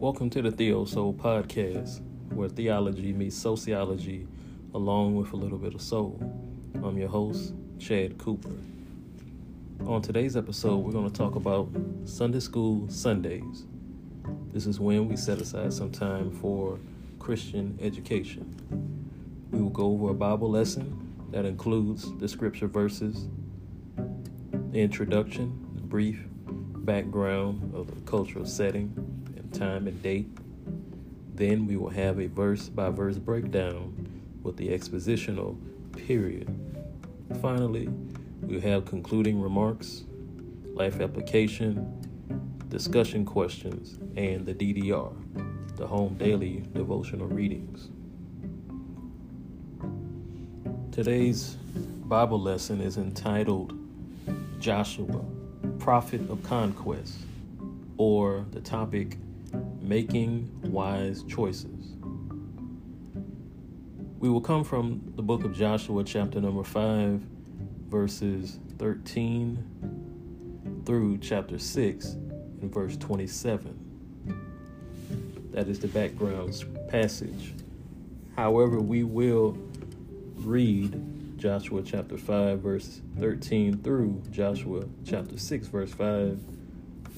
Welcome to the Theo Soul Podcast, where theology meets sociology along with a little bit of soul. I'm your host, Chad Cooper. On today's episode, we're going to talk about Sunday School Sundays. This is when we set aside some time for Christian education. We will go over a Bible lesson that includes the scripture verses, the introduction, the brief background of the cultural setting, time and date. Then we will have a verse by verse breakdown with the expositional period. Finally, we'll have concluding remarks, life application, discussion questions, and the DDR, the home daily devotional readings. Today's Bible lesson is entitled Joshua, Prophet of Conquest, or the topic Making Wise Choices. We will come from the book of Joshua, chapter number 5, verses 13 through chapter 6 and verse 27. That is the background passage. However, we will read Joshua chapter 5, verse 13 through Joshua chapter 6, verse 5.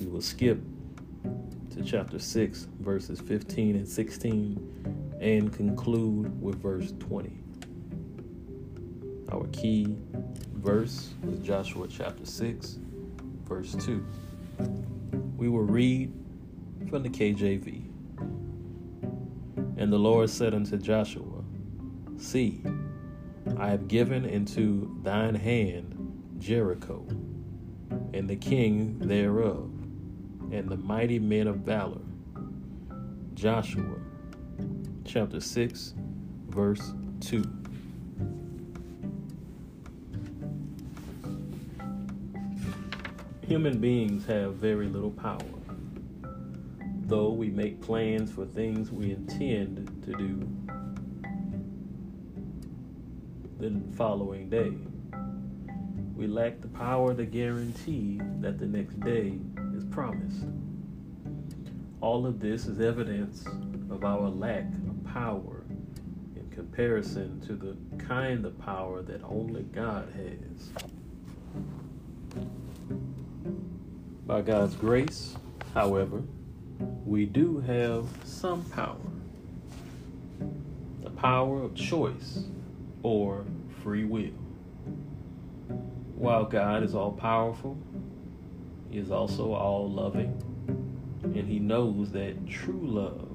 We will skip to chapter 6, verses 15 and 16, and conclude with verse 20. Our key verse is Joshua chapter 6, verse 2. We will read from the KJV. And the Lord said unto Joshua, See, I have given into thine hand Jericho, and the king thereof, and the mighty men of valor. Joshua chapter 6, verse 2. Human beings have very little power. Though we make plans for things we intend to do the following day, we lack the power to guarantee that the next day promised. All of this is evidence of our lack of power in comparison to the kind of power that only God has. By God's grace, however, we do have some power the power of choice or free will. While God is all powerful, is also all loving, and He knows that true love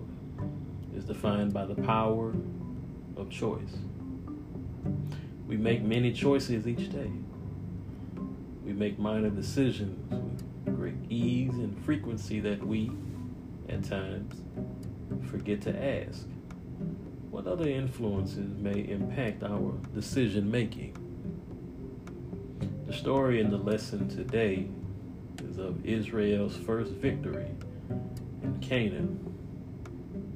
is defined by the power of choice. We make many choices each day. We make minor decisions with great ease and frequency that we, at times, forget to ask what other influences may impact our decision making. The story in the lesson today is of Israel's first victory in Canaan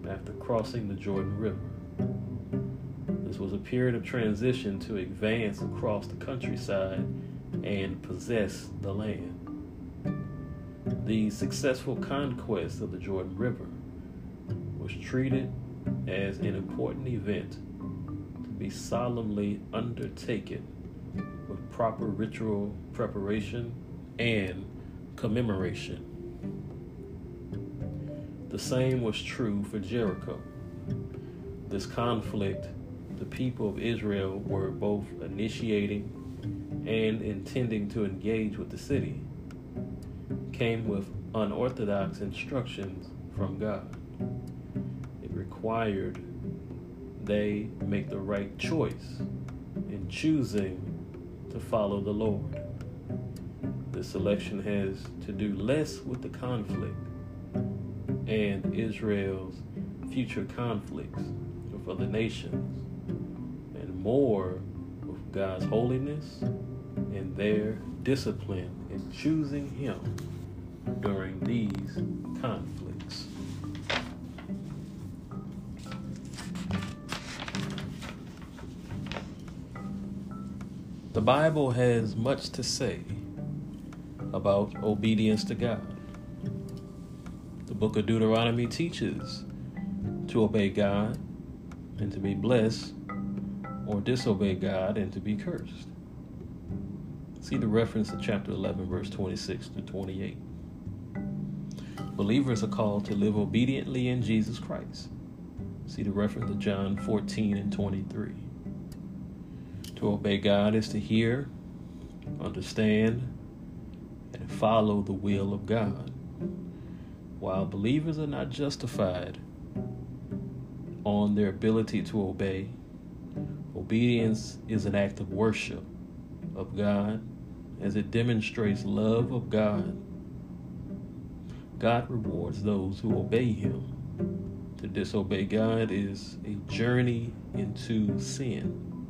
after crossing the Jordan River. This was a period of transition to advance across the countryside and possess the land. The successful conquest of the Jordan River was treated as an important event to be solemnly undertaken with proper ritual preparation and commemoration. The same was true for Jericho. This conflict, the people of Israel were both initiating and intending to engage with the city, came with unorthodox instructions from God. It required they make the right choice in choosing to follow the Lord. This election has to do less with the conflict and Israel's future conflicts with other nations, and more with God's holiness and their discipline in choosing Him during these conflicts. The Bible has much to say about obedience to God. The book of Deuteronomy teaches to obey God and to be blessed, or disobey God and to be cursed. See the reference to chapter 11, verse 26 to 28. Believers are called to live obediently in Jesus Christ. See the reference to John 14 and 23. To obey God is to hear, understand, and follow the will of God. While believers are not justified on their ability to obey, obedience is an act of worship of God as it demonstrates love of God. God rewards those who obey Him. To disobey God is a journey into sin.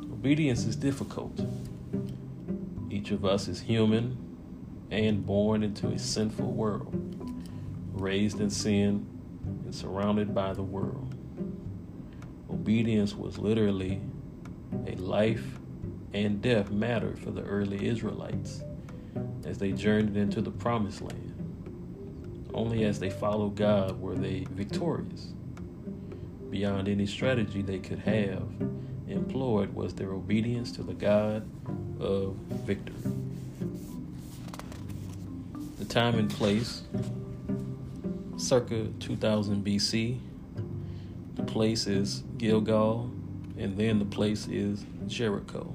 Obedience is difficult. Each of us is human and born into a sinful world, raised in sin and surrounded by the world. Obedience was literally a life and death matter for the early Israelites as they journeyed into the promised land. Only as they followed God were they victorious. Beyond any strategy they could have employed was their obedience to the God of victory. The time and place, circa 2000 BC. The place is Gilgal, and then the place is Jericho.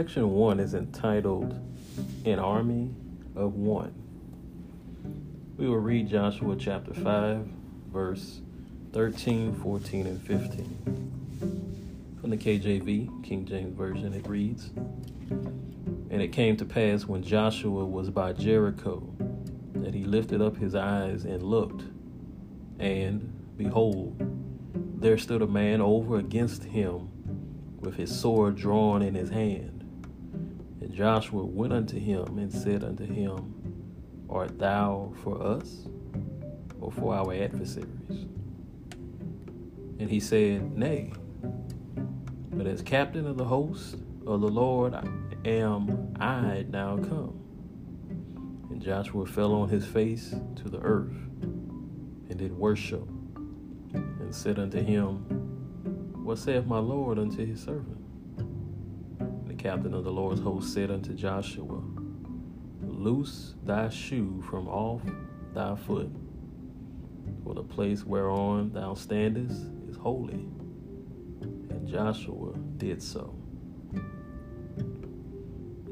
Section 1 is entitled An Army of One. We will read Joshua chapter 5, verse 13, 14, and 15. From the KJV, King James Version, it reads And it came to pass when Joshua was by Jericho that he lifted up his eyes and looked, and behold, there stood a man over against him with his sword drawn in his hand. And Joshua went unto him and said unto him, Art thou for us or for our adversaries? And he said, Nay, but as captain of the host of the Lord am I now come. And Joshua fell on his face to the earth and did worship and said unto him, What saith my Lord unto his servant? Captain of the Lord's host said unto Joshua, Loose thy shoe from off thy foot, for the place whereon thou standest is holy. And Joshua did so.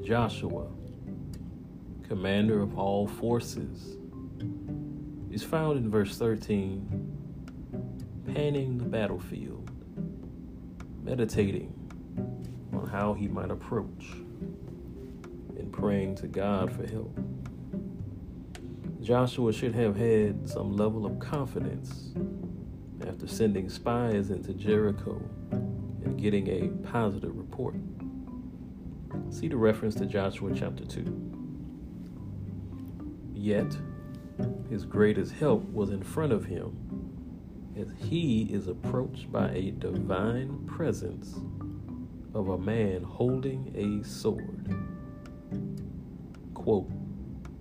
Joshua, commander of all forces, is found in verse 13, panning the battlefield, meditating how he might approach and praying to God for help. Joshua should have had some level of confidence after sending spies into Jericho and getting a positive report. See the reference to Joshua chapter 2. Yet, his greatest help was in front of him as he is approached by a divine presence of a man holding a sword. Quote,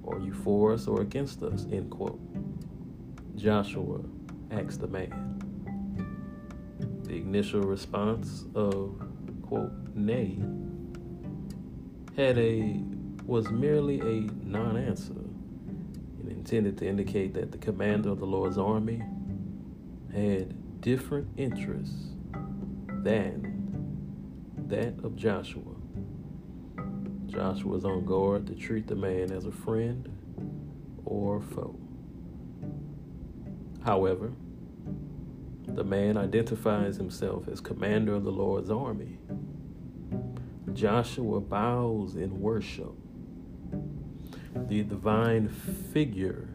Are you for us or against us? End quote. Joshua asked the man. The initial response of, quote, nay, had a was merely a non-answer and intended to indicate that the commander of the Lord's army had different interests than that of Joshua. Joshua is on guard to treat the man as a friend or foe. However, the man identifies himself as commander of the Lord's army. Joshua bows in worship. The divine figure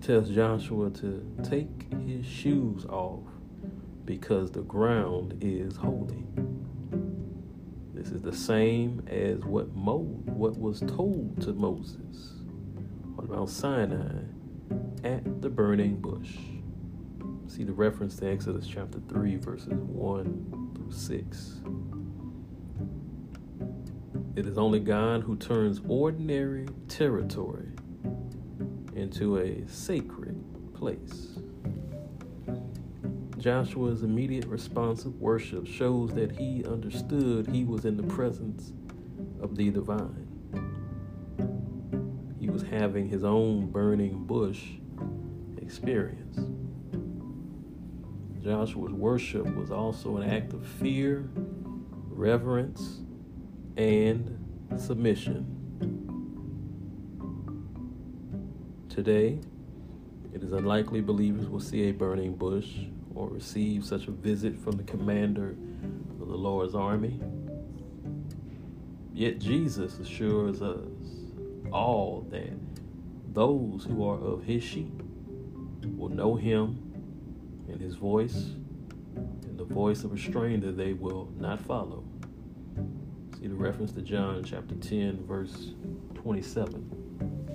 tells Joshua to take his shoes off because the ground is holy. This is the same as what Mo what was told to Moses on Mount Sinai at the burning bush. See the reference to Exodus chapter 3, verses 1 through 6. It is only God who turns ordinary territory into a sacred place. Joshua's immediate response of worship shows that he understood he was in the presence of the divine. He was having his own burning bush experience. Joshua's worship was also an act of fear, reverence, and submission. Today, it is unlikely believers will see a burning bush or receive such a visit from the commander of the Lord's army. Yet Jesus assures us all that those who are of his sheep will know him and his voice, and the voice of a stranger they will not follow. See the reference to John chapter 10, verse 27.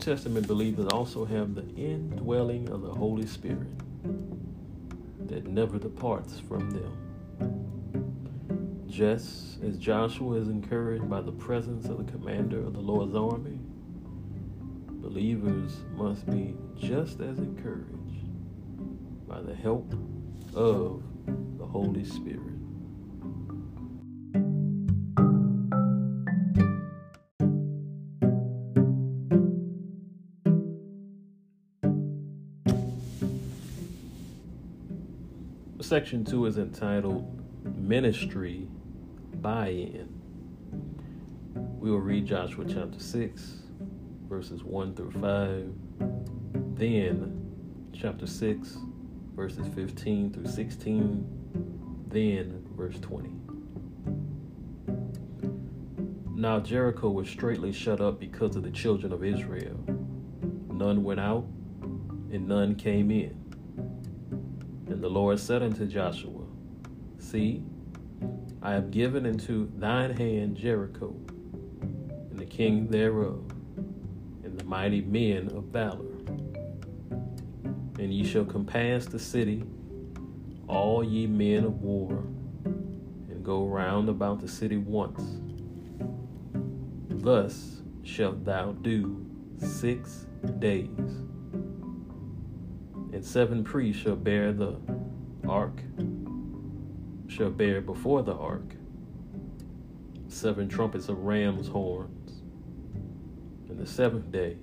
Testament believers also have the indwelling of the Holy Spirit that never departs from them. Just as Joshua is encouraged by the presence of the commander of the Lord's army, believers must be just as encouraged by the help of the Holy Spirit. Section 2 is entitled Ministry Buy In. We will read Joshua chapter 6, verses 1 through 5, then chapter 6, verses 15 through 16, then verse 20. Now Jericho was straightly shut up because of the children of Israel. None went out, and none came in. The Lord said unto Joshua, See, I have given into thine hand Jericho, and the king thereof, and the mighty men of valor. And ye shall compass the city, all ye men of war, and go round about the city once. Thus shalt thou do six days and seven priests shall bear the ark, shall bear before the ark seven trumpets of ram's horns. And the seventh day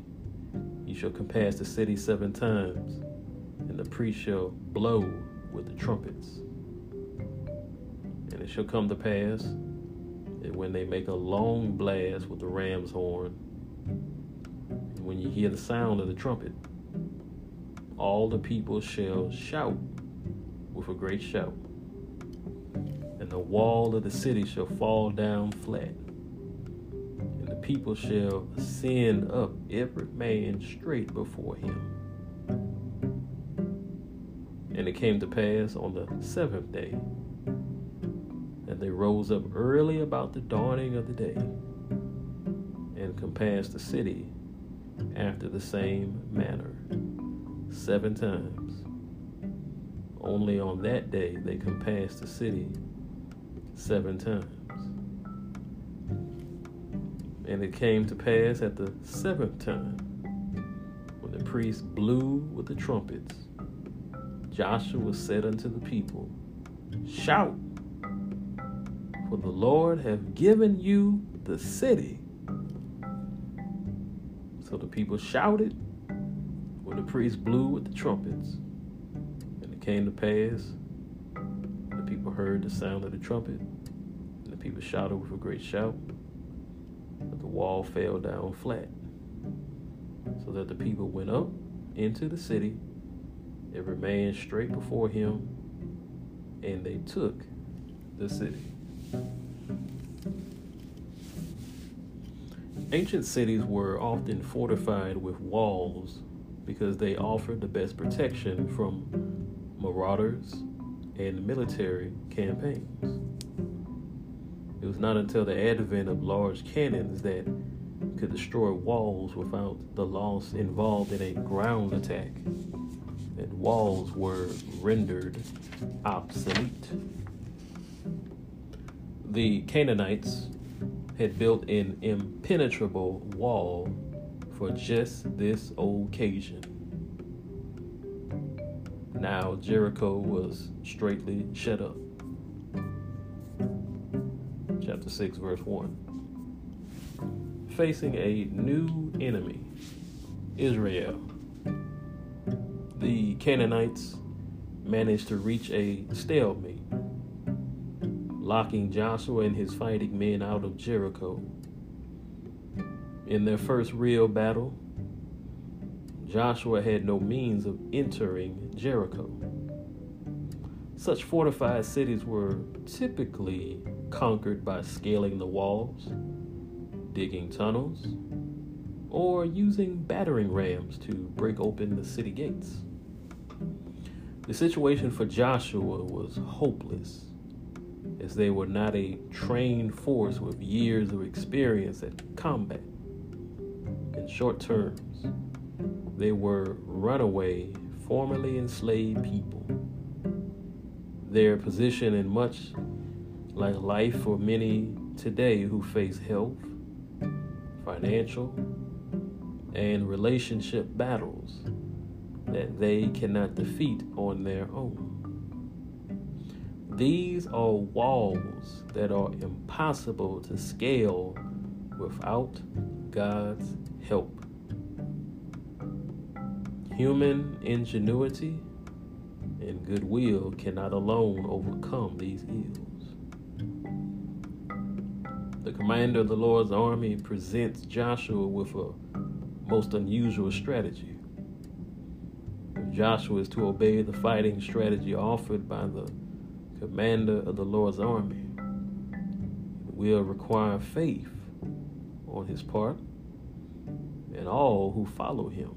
you shall compass the city seven times, and the priest shall blow with the trumpets. And it shall come to pass that when they make a long blast with the ram's horn, and when you hear the sound of the trumpet, all the people shall shout with a great shout, and the wall of the city shall fall down flat, and the people shall ascend up every man straight before him. And it came to pass on the seventh day that they rose up early about the dawning of the day and compassed the city after the same manner seven times. Only on that day they compassed the city seven times. And it came to pass at the seventh time, when the priests blew with the trumpets, Joshua said unto the people, Shout, for the Lord hath given you the city. So the people shouted the priest blew with the trumpets, and it came to pass, the people heard the sound of the trumpet, and the people shouted with a great shout, but the wall fell down flat, so that the people went up into the city and remained straight before him, and they took the city. Ancient cities were often fortified with walls because they offered the best protection from marauders and military campaigns. It was not until the advent of large cannons that could destroy walls without the loss involved in a ground attack, that walls were rendered obsolete. The Canaanites had built an impenetrable wall for just this occasion. Now Jericho was straightly shut up. Chapter 6, verse 1 facing a new enemy, Israel. The Canaanites managed to reach a stalemate, locking Joshua and his fighting men out of Jericho. In their first real battle, Joshua had no means of entering Jericho. Such fortified cities were typically conquered by scaling the walls digging tunnels, or using battering rams to break open the city gates. The situation for Joshua was hopeless, as they were not a trained force with years of experience at combat. In short terms, they were runaway, formerly enslaved people. Their position in much like life for many today who face health, financial, and relationship battles that they cannot defeat on their own. These are walls that are impossible to scale without God's help. Human ingenuity and goodwill cannot alone overcome these ills the commander of the Lord's army presents Joshua with a most unusual strategy. If Joshua is to obey the fighting strategy offered by the commander of the Lord's army, it will require faith on his part and all who follow him.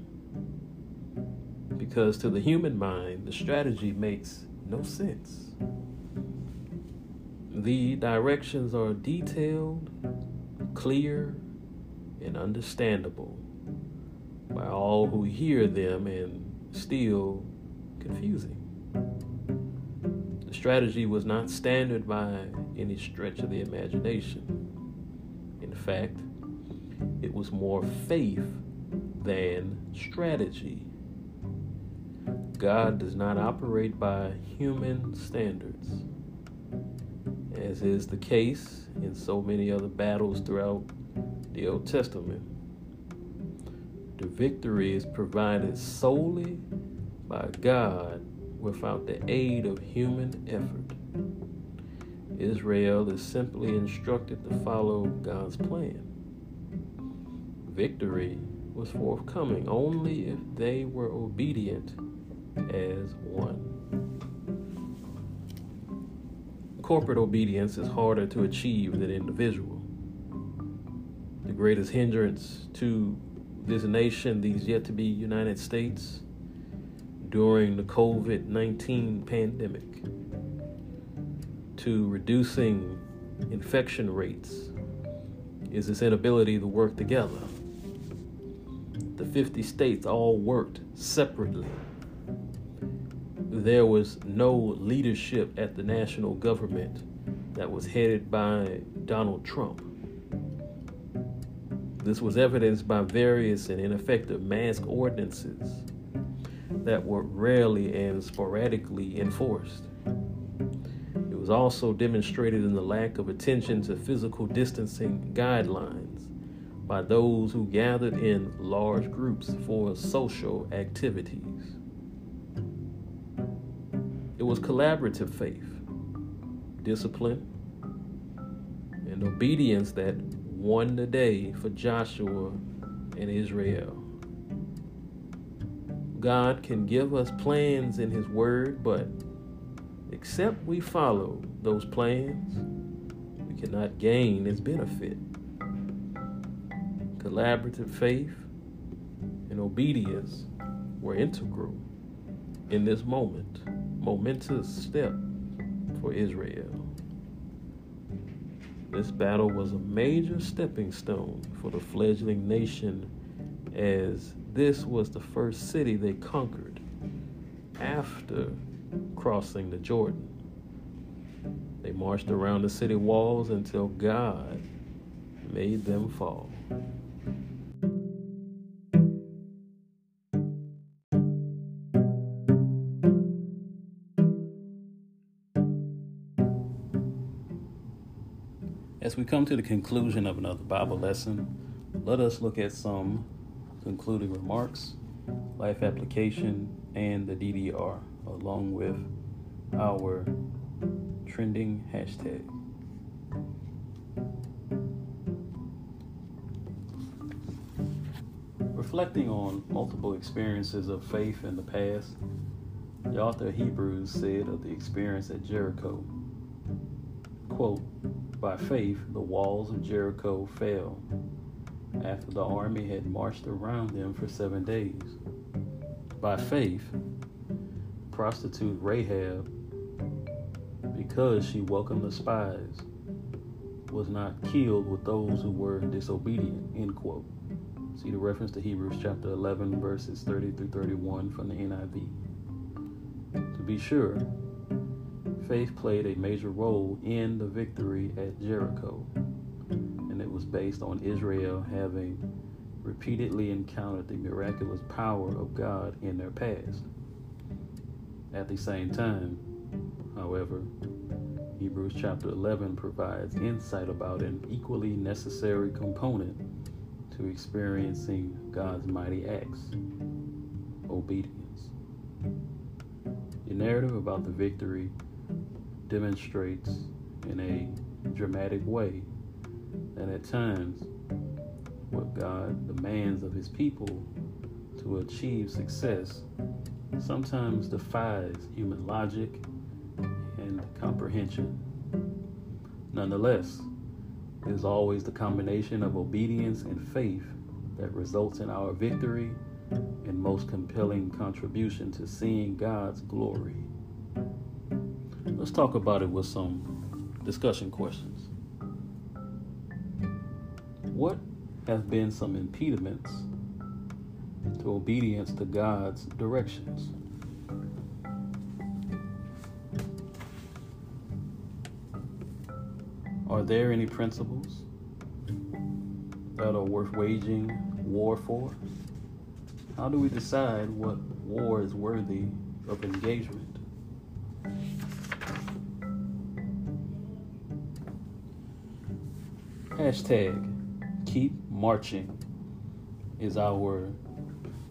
Because to the human mind, the strategy makes no sense. The directions are detailed, clear, and understandable by all who hear them and still confusing. The strategy was not standard by any stretch of the imagination. In fact, was more faith than strategy. God does not operate by human standards as is the case in so many other battles throughout the Old Testament. The victory is provided solely by God without the aid of human effort. Israel is simply instructed to follow God's plan. Victory was forthcoming only if they were obedient as one. corporate obedience is harder to achieve than individual. The greatest hindrance to this nation, these yet to be United States, during the COVID 19 pandemic, to reducing infection rates, is its inability to work together. The 50 states all worked separately there was no leadership at the national government that was headed by Donald Trump. This was evidenced by various and ineffective mask ordinances that were rarely and sporadically enforced. It was also demonstrated in the lack of attention to physical distancing guidelines by those who gathered in large groups for social activities. It was collaborative faith, discipline, and obedience that won the day for Joshua and Israel. God can give us plans in His Word, but except we follow those plans, we cannot gain His benefit. Collaborative faith and obedience were integral in this moment momentous step for Israel. This battle was a major stepping stone for the fledgling nation, as this was the first city they conquered after crossing the Jordan. They marched around the city walls until God made them fall. As we come to the conclusion of another Bible lesson, let us look at some concluding remarks, life application, and the DDR, along with our trending hashtag. Reflecting on multiple experiences of faith in the past, the author of Hebrews said of the experience at Jericho, by faith, the walls of Jericho fell after the army had marched around them for seven days. By faith, prostitute Rahab, because she welcomed the spies, was not killed with those who were disobedient. End quote. See the reference to Hebrews chapter 11, verses 30 through 31 from the NIV. To be sure, faith played a major role in the victory at Jericho, and it was based on Israel having repeatedly encountered the miraculous power of God in their past. At the same time, however, Hebrews chapter 11 provides insight about an equally necessary component to experiencing God's mighty acts obedience. The narrative about the victory demonstrates in a dramatic way that at times what God demands of his people to achieve success sometimes defies human logic and comprehension. Nonetheless, it is always the combination of obedience and faith that results in our victory and most compelling contribution to seeing God's glory. Let's talk about it with some discussion questions. What have been some impediments to obedience to God's directions? Are there any principles that are worth waging war for? How do we decide what war is worthy of engagement? Hashtag keep marching is our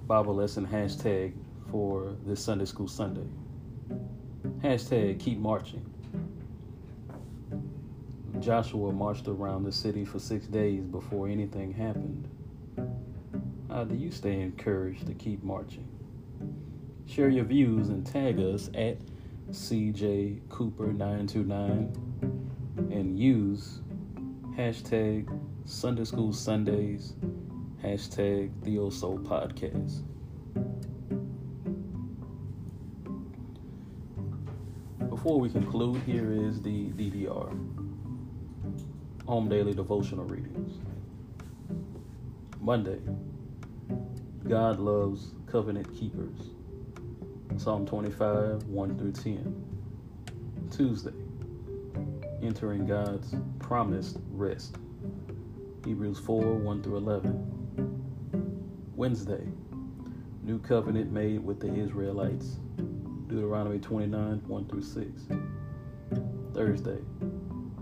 Bible lesson hashtag for this Sunday School Sunday. Hashtag keep marching. Joshua marched around the city for six days before anything happened. How do you stay encouraged to keep marching? Share your views and tag us at CJ Cooper929 and use hashtag Sunday School Sundays, hashtag Theo Soul Podcast. Before we conclude, here is the DDR Home Daily Devotional Readings. Monday, God loves covenant keepers. Psalm 25, 1 through 10. Tuesday, entering God's promised rest. Hebrews 4 1 through 11. Wednesday, new covenant made with the Israelites. Deuteronomy 29 1 through 6. Thursday,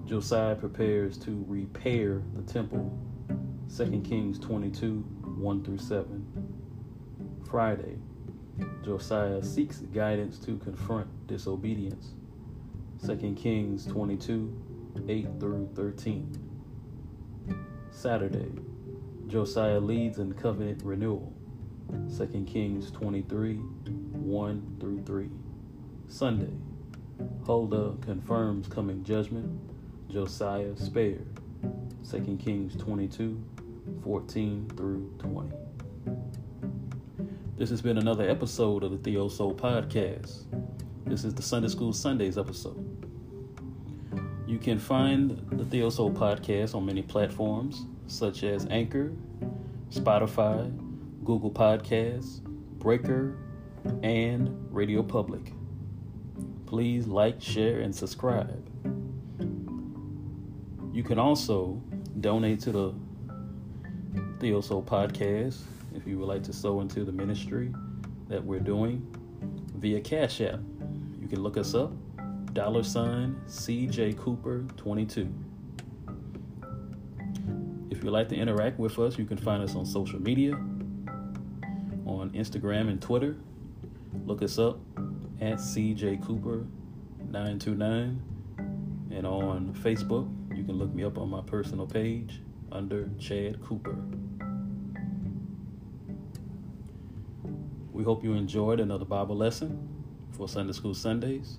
Josiah prepares to repair the temple. 2 Kings 22 1 through 7. Friday, Josiah seeks guidance to confront disobedience. 2 Kings 22, 8 through 13. Saturday, Josiah leads in covenant renewal. 2 Kings 23, 1 through 3. Sunday, Huldah confirms coming judgment. Josiah spared. 2 Kings 22, 14 through 20. This has been another episode of the Theo Soul Podcast. This is the Sunday School Sundays episode. You can find the Theo Soul podcast on many platforms such as Anchor, Spotify, Google Podcasts, Breaker, and Radio Public. Please like, share, and subscribe. You can also donate to the Theo Soul podcast if you would like to sow into the ministry that we're doing via Cash App. You can look us up, dollar sign CJ Cooper 22. If you'd like to interact with us, you can find us on social media on Instagram and Twitter. Look us up at CJ Cooper 929. And on Facebook, you can look me up on my personal page under Chad Cooper. We hope you enjoyed another Bible lesson for Sunday School Sundays.